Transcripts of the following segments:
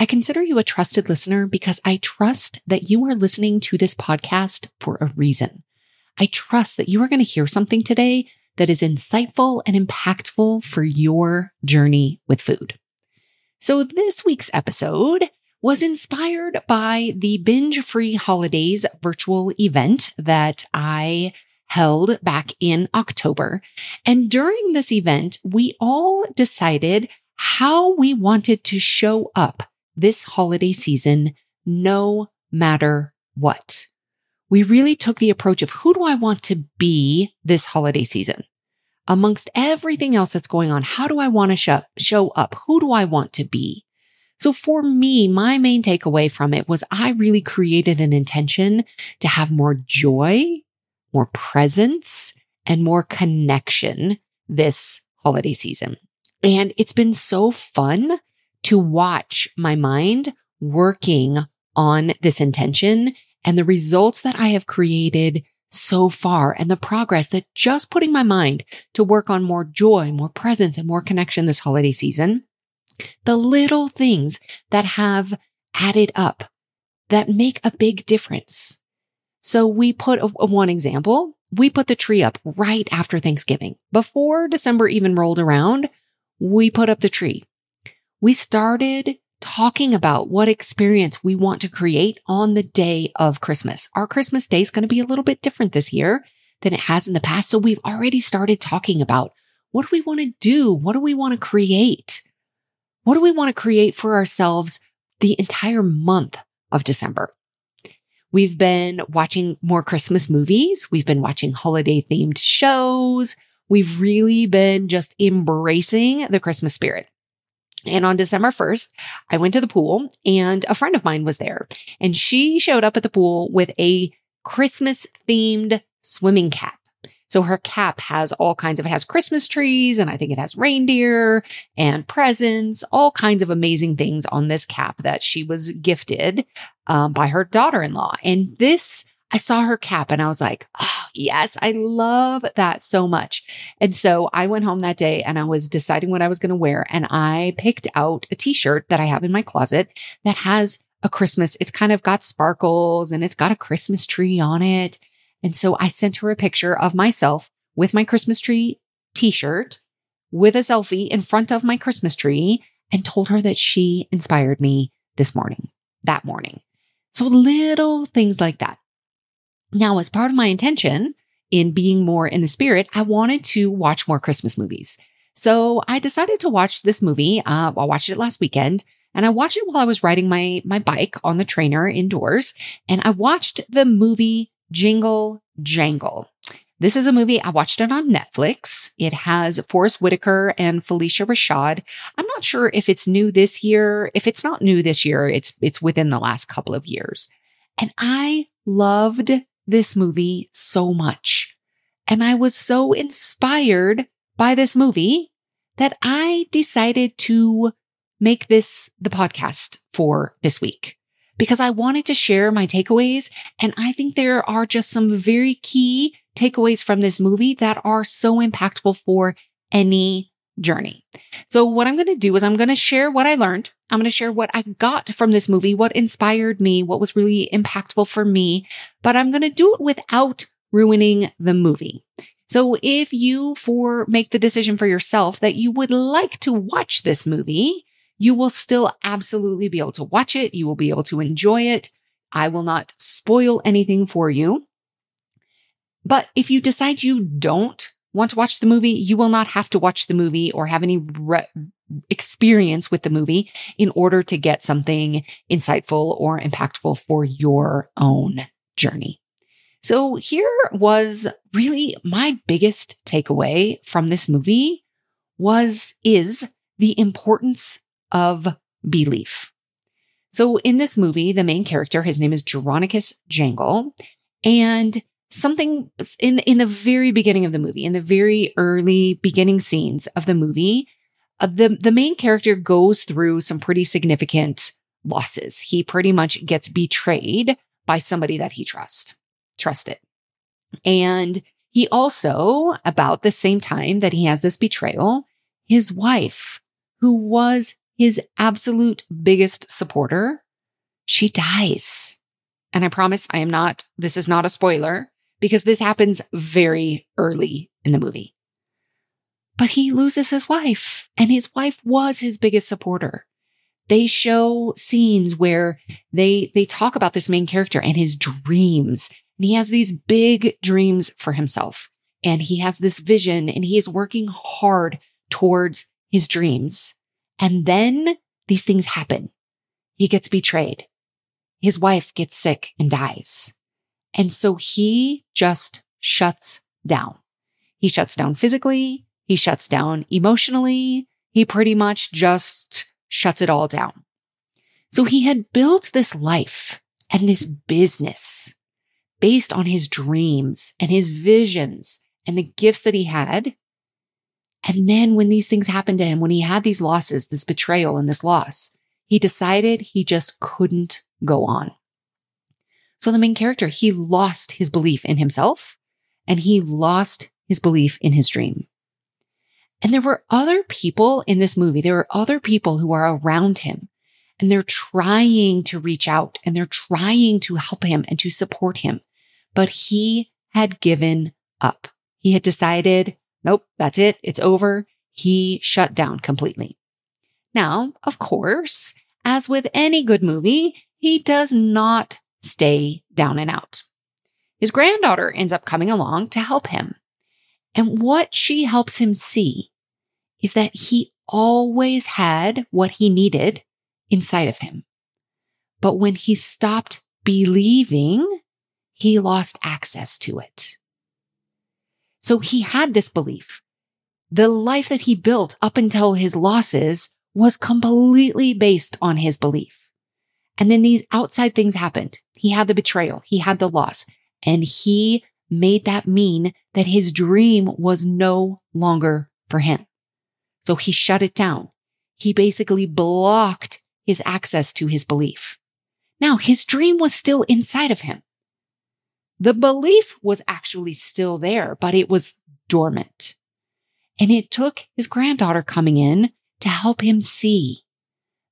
I consider you a trusted listener because I trust that you are listening to this podcast for a reason. I trust that you are going to hear something today that is insightful and impactful for your journey with food. So this week's episode was inspired by the binge free holidays virtual event that I held back in October. And during this event, we all decided how we wanted to show up this holiday season, no matter what. We really took the approach of who do I want to be this holiday season? Amongst everything else that's going on, how do I want to show, show up? Who do I want to be? So for me, my main takeaway from it was I really created an intention to have more joy more presence and more connection this holiday season. And it's been so fun to watch my mind working on this intention and the results that I have created so far and the progress that just putting my mind to work on more joy, more presence and more connection this holiday season, the little things that have added up that make a big difference. So we put a, a one example. We put the tree up right after Thanksgiving. Before December even rolled around, we put up the tree. We started talking about what experience we want to create on the day of Christmas. Our Christmas day is going to be a little bit different this year than it has in the past. So we've already started talking about what do we want to do? What do we want to create? What do we want to create for ourselves the entire month of December? We've been watching more Christmas movies. We've been watching holiday themed shows. We've really been just embracing the Christmas spirit. And on December 1st, I went to the pool and a friend of mine was there and she showed up at the pool with a Christmas themed swimming cap. So her cap has all kinds of, it has Christmas trees and I think it has reindeer and presents, all kinds of amazing things on this cap that she was gifted um, by her daughter in law. And this, I saw her cap and I was like, oh, yes, I love that so much. And so I went home that day and I was deciding what I was going to wear. And I picked out a t shirt that I have in my closet that has a Christmas, it's kind of got sparkles and it's got a Christmas tree on it. And so I sent her a picture of myself with my Christmas tree t-shirt with a selfie in front of my Christmas tree and told her that she inspired me this morning, that morning. So little things like that. Now, as part of my intention in being more in the spirit, I wanted to watch more Christmas movies. So I decided to watch this movie. Uh, I watched it last weekend and I watched it while I was riding my, my bike on the trainer indoors. And I watched the movie Jingle Jangle. This is a movie. I watched it on Netflix. It has Forest Whitaker and Phylicia Rashad. I'm not sure if it's new this year. If it's not new this year, it's it's within the last couple of years. And I loved this movie so much. And I was so inspired by this movie that I decided to make this the podcast for this week because I wanted to share my takeaways. And I think there are just some very key takeaways from this movie that are so impactful for any journey. So what I'm going to do is I'm going to share what I learned. I'm going to share what I got from this movie, what inspired me, what was really impactful for me, but I'm going to do it without ruining the movie. So if you for make the decision for yourself that you would like to watch this movie, you will still absolutely be able to watch it. You will be able to enjoy it. I will not spoil anything for you. But if you decide you don't want to watch the movie, you will not have to watch the movie or have any re- experience with the movie in order to get something insightful or impactful for your own journey. So here was really my biggest takeaway from this movie was, is the importance of belief. So in this movie, the main character, his name is Jeronicus Jangle, and something in, in the very beginning of the movie, in the very early beginning scenes of the movie, uh, the, the main character goes through some pretty significant losses. He pretty much gets betrayed by somebody that he trusts, trusted. And he also, about the same time that he has this betrayal, his wife, who was his absolute biggest supporter, she dies. And I promise I am not, this is not a spoiler because this happens very early in the movie. But he loses his wife, and his wife was his biggest supporter. They show scenes where they they talk about this main character and his dreams. And he has these big dreams for himself. And he has this vision and he is working hard towards his dreams. And then these things happen. He gets betrayed. His wife gets sick and dies. And so he just shuts down. He shuts down physically. He shuts down emotionally. He pretty much just shuts it all down. So he had built this life and this business based on his dreams and his visions and the gifts that he had. And then when these things happened to him, when he had these losses, this betrayal and this loss, he decided he just couldn't go on. So the main character, he lost his belief in himself and he lost his belief in his dream. And there were other people in this movie. There were other people who are around him and they're trying to reach out and they're trying to help him and to support him. But he had given up. He had decided, nope, that's it. It's over. He shut down completely. Now, of course, as with any good movie, he does not stay down and out. His granddaughter ends up coming along to help him. And what she helps him see is that he always had what he needed inside of him. But when he stopped believing, he lost access to it. So he had this belief. The life that he built up until his losses was completely based on his belief. And then these outside things happened. He had the betrayal. He had the loss and he made that mean that his dream was no longer for him. So he shut it down. He basically blocked his access to his belief. Now his dream was still inside of him. The belief was actually still there, but it was dormant. And it took his granddaughter coming in to help him see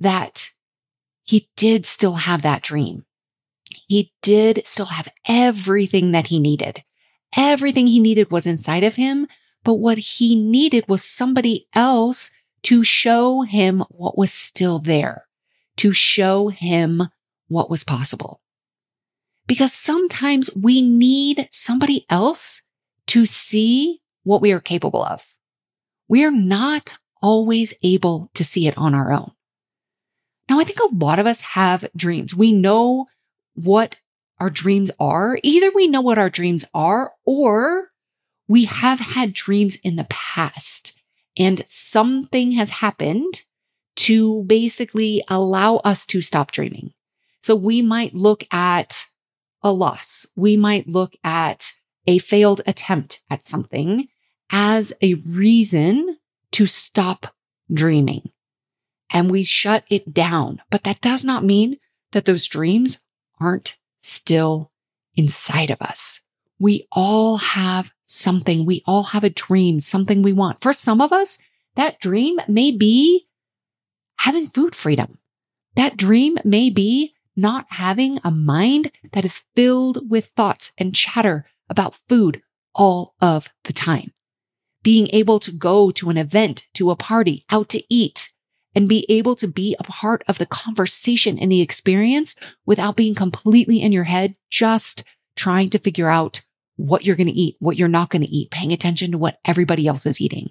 that he did still have that dream. He did still have everything that he needed. Everything he needed was inside of him, but what he needed was somebody else to show him what was still there, to show him what was possible. Because sometimes we need somebody else to see what we are capable of. We are not always able to see it on our own. Now, I think a lot of us have dreams. We know what our dreams are. Either we know what our dreams are or we have had dreams in the past and something has happened to basically allow us to stop dreaming. So we might look at a loss. We might look at a failed attempt at something as a reason to stop dreaming and we shut it down. But that does not mean that those dreams aren't still inside of us. We all have something. We all have a dream, something we want. For some of us, that dream may be having food freedom. That dream may be not having a mind that is filled with thoughts and chatter about food all of the time. Being able to go to an event, to a party, out to eat, and be able to be a part of the conversation and the experience without being completely in your head, just trying to figure out what you're going to eat, what you're not going to eat, paying attention to what everybody else is eating.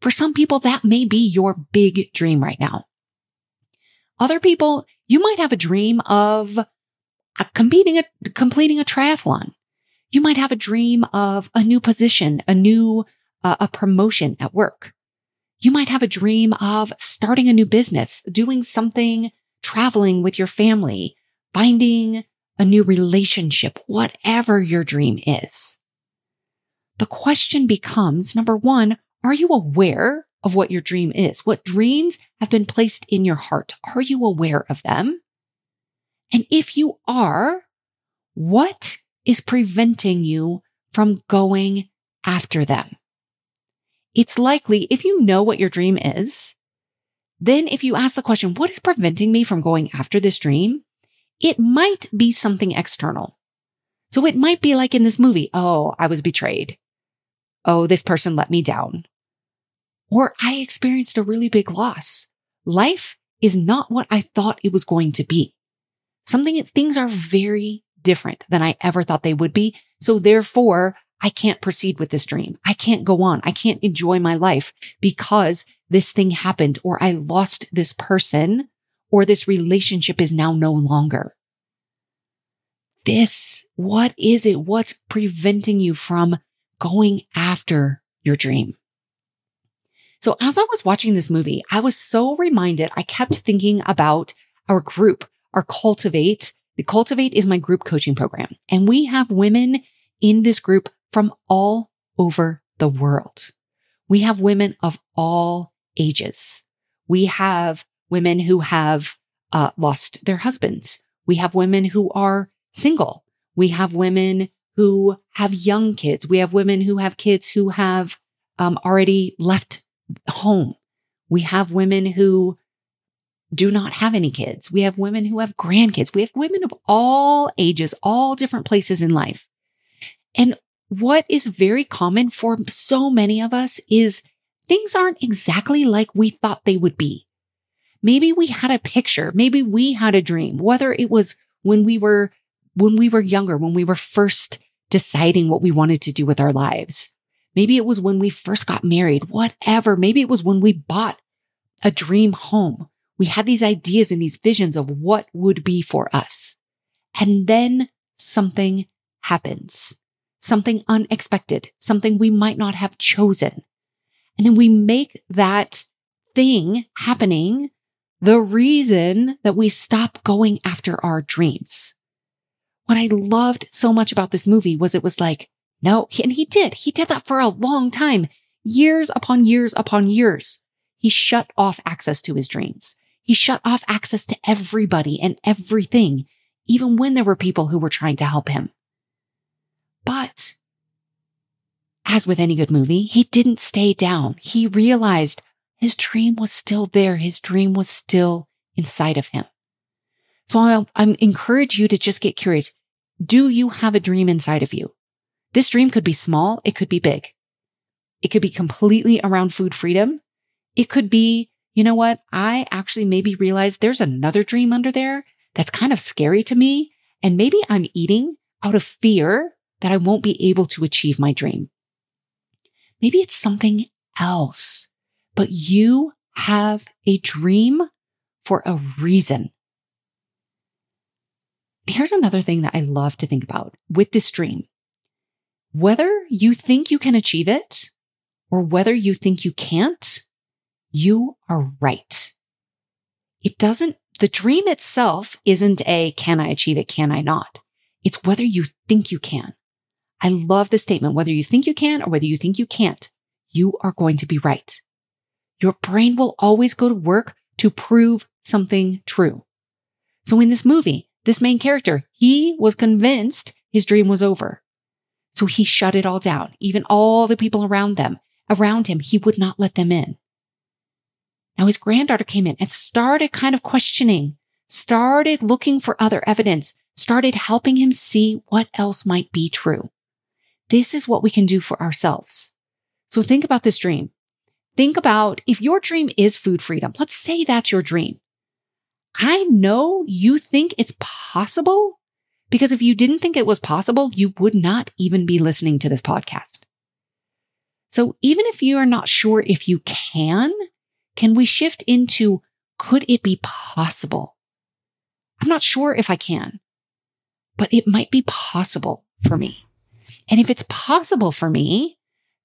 For some people, that may be your big dream right now. Other people, you might have a dream of competing, a, completing a triathlon. You might have a dream of a new position, a new, uh, a promotion at work. You might have a dream of starting a new business, doing something, traveling with your family, finding a new relationship, whatever your dream is. The question becomes number one, are you aware of what your dream is? What dreams have been placed in your heart? Are you aware of them? And if you are, what is preventing you from going after them? It's likely if you know what your dream is, then if you ask the question, what is preventing me from going after this dream? It might be something external. So it might be like in this movie. Oh, I was betrayed. Oh, this person let me down. Or I experienced a really big loss. Life is not what I thought it was going to be. Something, things are very different than I ever thought they would be. So therefore, I can't proceed with this dream. I can't go on. I can't enjoy my life because this thing happened or I lost this person or this relationship is now no longer. This, what is it? What's preventing you from going after your dream? So as I was watching this movie, I was so reminded, I kept thinking about our group, our Cultivate. The Cultivate is my group coaching program. And we have women in this group from all over the world. We have women of all ages. We have women who have uh, lost their husbands. We have women who are single. We have women who have young kids. We have women who have kids who have um, already left home. We have women who do not have any kids. We have women who have grandkids. We have women of all ages, all different places in life. And what is very common for so many of us is things aren't exactly like we thought they would be. Maybe we had a picture. Maybe we had a dream, whether it was when we were, when we were younger, when we were first deciding what we wanted to do with our lives. Maybe it was when we first got married, whatever. Maybe it was when we bought a dream home. We had these ideas and these visions of what would be for us. And then something happens, something unexpected, something we might not have chosen. And then we make that thing happening the reason that we stop going after our dreams. What I loved so much about this movie was it was like, no, and he did. He did that for a long time, years upon years upon years. He shut off access to his dreams. He shut off access to everybody and everything, even when there were people who were trying to help him. But as with any good movie, he didn't stay down. He realized his dream was still there. His dream was still inside of him. So I, I encourage you to just get curious. Do you have a dream inside of you? This dream could be small. It could be big. It could be completely around food freedom. It could be, you know what? I actually maybe realize there's another dream under there that's kind of scary to me. And maybe I'm eating out of fear that I won't be able to achieve my dream. Maybe it's something else, but you have a dream for a reason. Here's another thing that I love to think about with this dream. Whether you think you can achieve it or whether you think you can't, you are right. It doesn't, the dream itself isn't a can I achieve it? Can I not? It's whether you think you can. I love the statement. Whether you think you can or whether you think you can't, you are going to be right. Your brain will always go to work to prove something true. So in this movie, this main character, he was convinced his dream was over. So he shut it all down. Even all the people around them, around him, he would not let them in. Now his granddaughter came in and started kind of questioning, started looking for other evidence, started helping him see what else might be true. This is what we can do for ourselves. So think about this dream. think about if your dream is food freedom. Let's say that's your dream. I know you think it's possible because if you didn't think it was possible, you would not even be listening to this podcast. So even if you are not sure if you can, can we shift into could it be possible? I'm not sure if I can, but it might be possible for me. And if it's possible for me,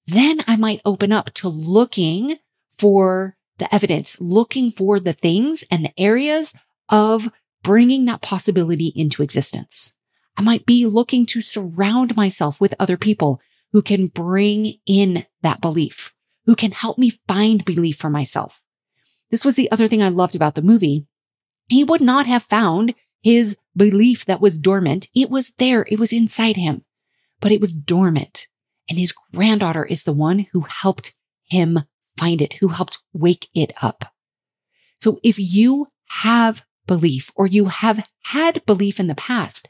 then I might open up to looking for the evidence, looking for the things and the areas of bringing that possibility into existence. I might be looking to surround myself with other people who can bring in that belief, who can help me find belief for myself. This was the other thing I loved about the movie. He would not have found his belief that was dormant. It was there. It was inside him, but it was dormant. And his granddaughter is the one who helped him find it, who helped wake it up. So if you have belief or you have had belief in the past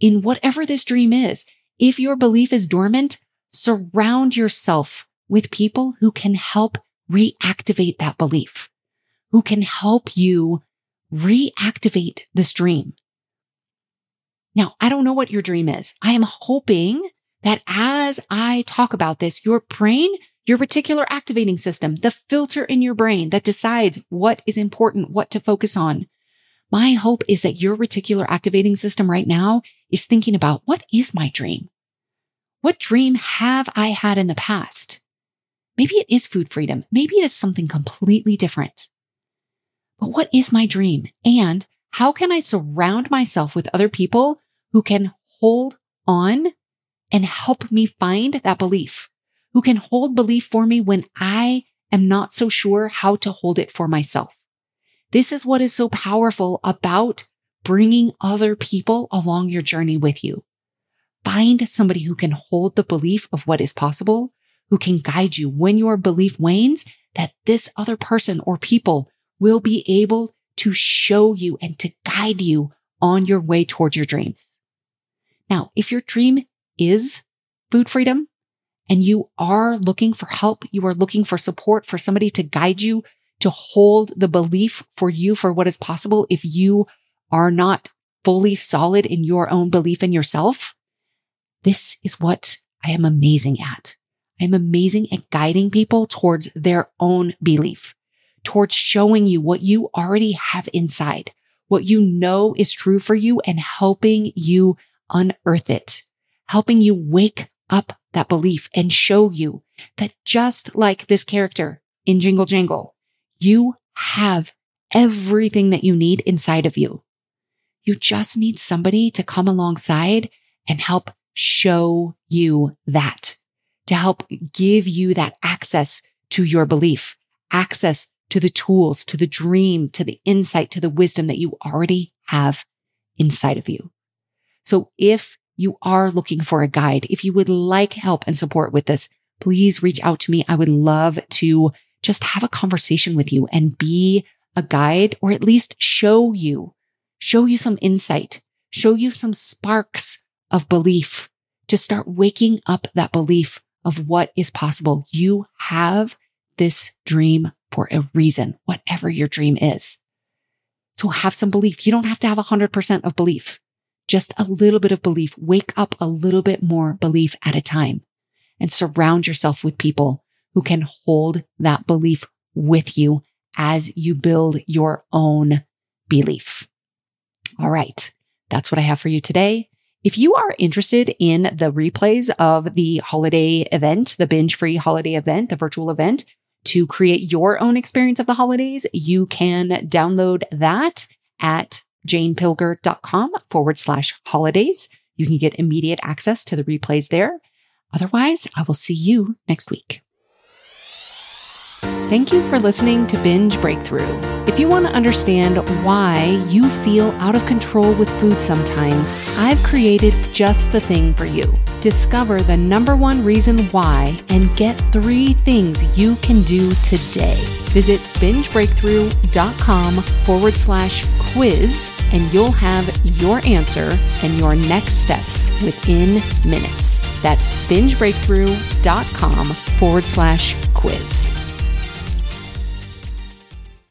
in whatever this dream is, if your belief is dormant, surround yourself with people who can help reactivate that belief, who can help you reactivate this dream. Now, I don't know what your dream is. I am hoping that as I talk about this, your brain, your reticular activating system, the filter in your brain that decides what is important, what to focus on. My hope is that your reticular activating system right now is thinking about what is my dream? What dream have I had in the past? Maybe it is food freedom. Maybe it is something completely different. But what is my dream? And how can I surround myself with other people who can hold on and help me find that belief, who can hold belief for me when I am not so sure how to hold it for myself? This is what is so powerful about bringing other people along your journey with you. Find somebody who can hold the belief of what is possible, who can guide you when your belief wanes, that this other person or people will be able to show you and to guide you on your way towards your dreams. Now, if your dream is food freedom and you are looking for help, you are looking for support for somebody to guide you to hold the belief for you for what is possible if you are not fully solid in your own belief in yourself, this is what I am amazing at. I am amazing at guiding people towards their own belief, towards showing you what you already have inside, what you know is true for you and helping you unearth it, helping you wake up that belief and show you that just like this character in Jingle Jangle, you have everything that you need inside of you. You just need somebody to come alongside and help show you that to help give you that access to your belief, access to the tools, to the dream, to the insight, to the wisdom that you already have inside of you. So if you are looking for a guide, if you would like help and support with this, please reach out to me. I would love to just have a conversation with you and be a guide or at least show you, show you some insight, show you some sparks of belief to start waking up that belief of what is possible. You have this dream for a reason, whatever your dream is. So have some belief. You don't have to have 100% of belief, just a little bit of belief. Wake up a little bit more belief at a time and surround yourself with people who can hold that belief with you as you build your own belief. All right. That's what I have for you today. If you are interested in the replays of the holiday event, the binge free holiday event, the virtual event, to create your own experience of the holidays, you can download that at janepilger.com forward slash holidays. You can get immediate access to the replays there. Otherwise, I will see you next week. Thank you for listening to Binge Breakthrough. If you want to understand why you feel out of control with food sometimes, I've created just the thing for you. Discover the number one reason why and get three things you can do today. Visit bingebreakthrough.com forward slash quiz and you'll have your answer and your next steps within minutes. That's bingebreakthrough.com forward slash quiz.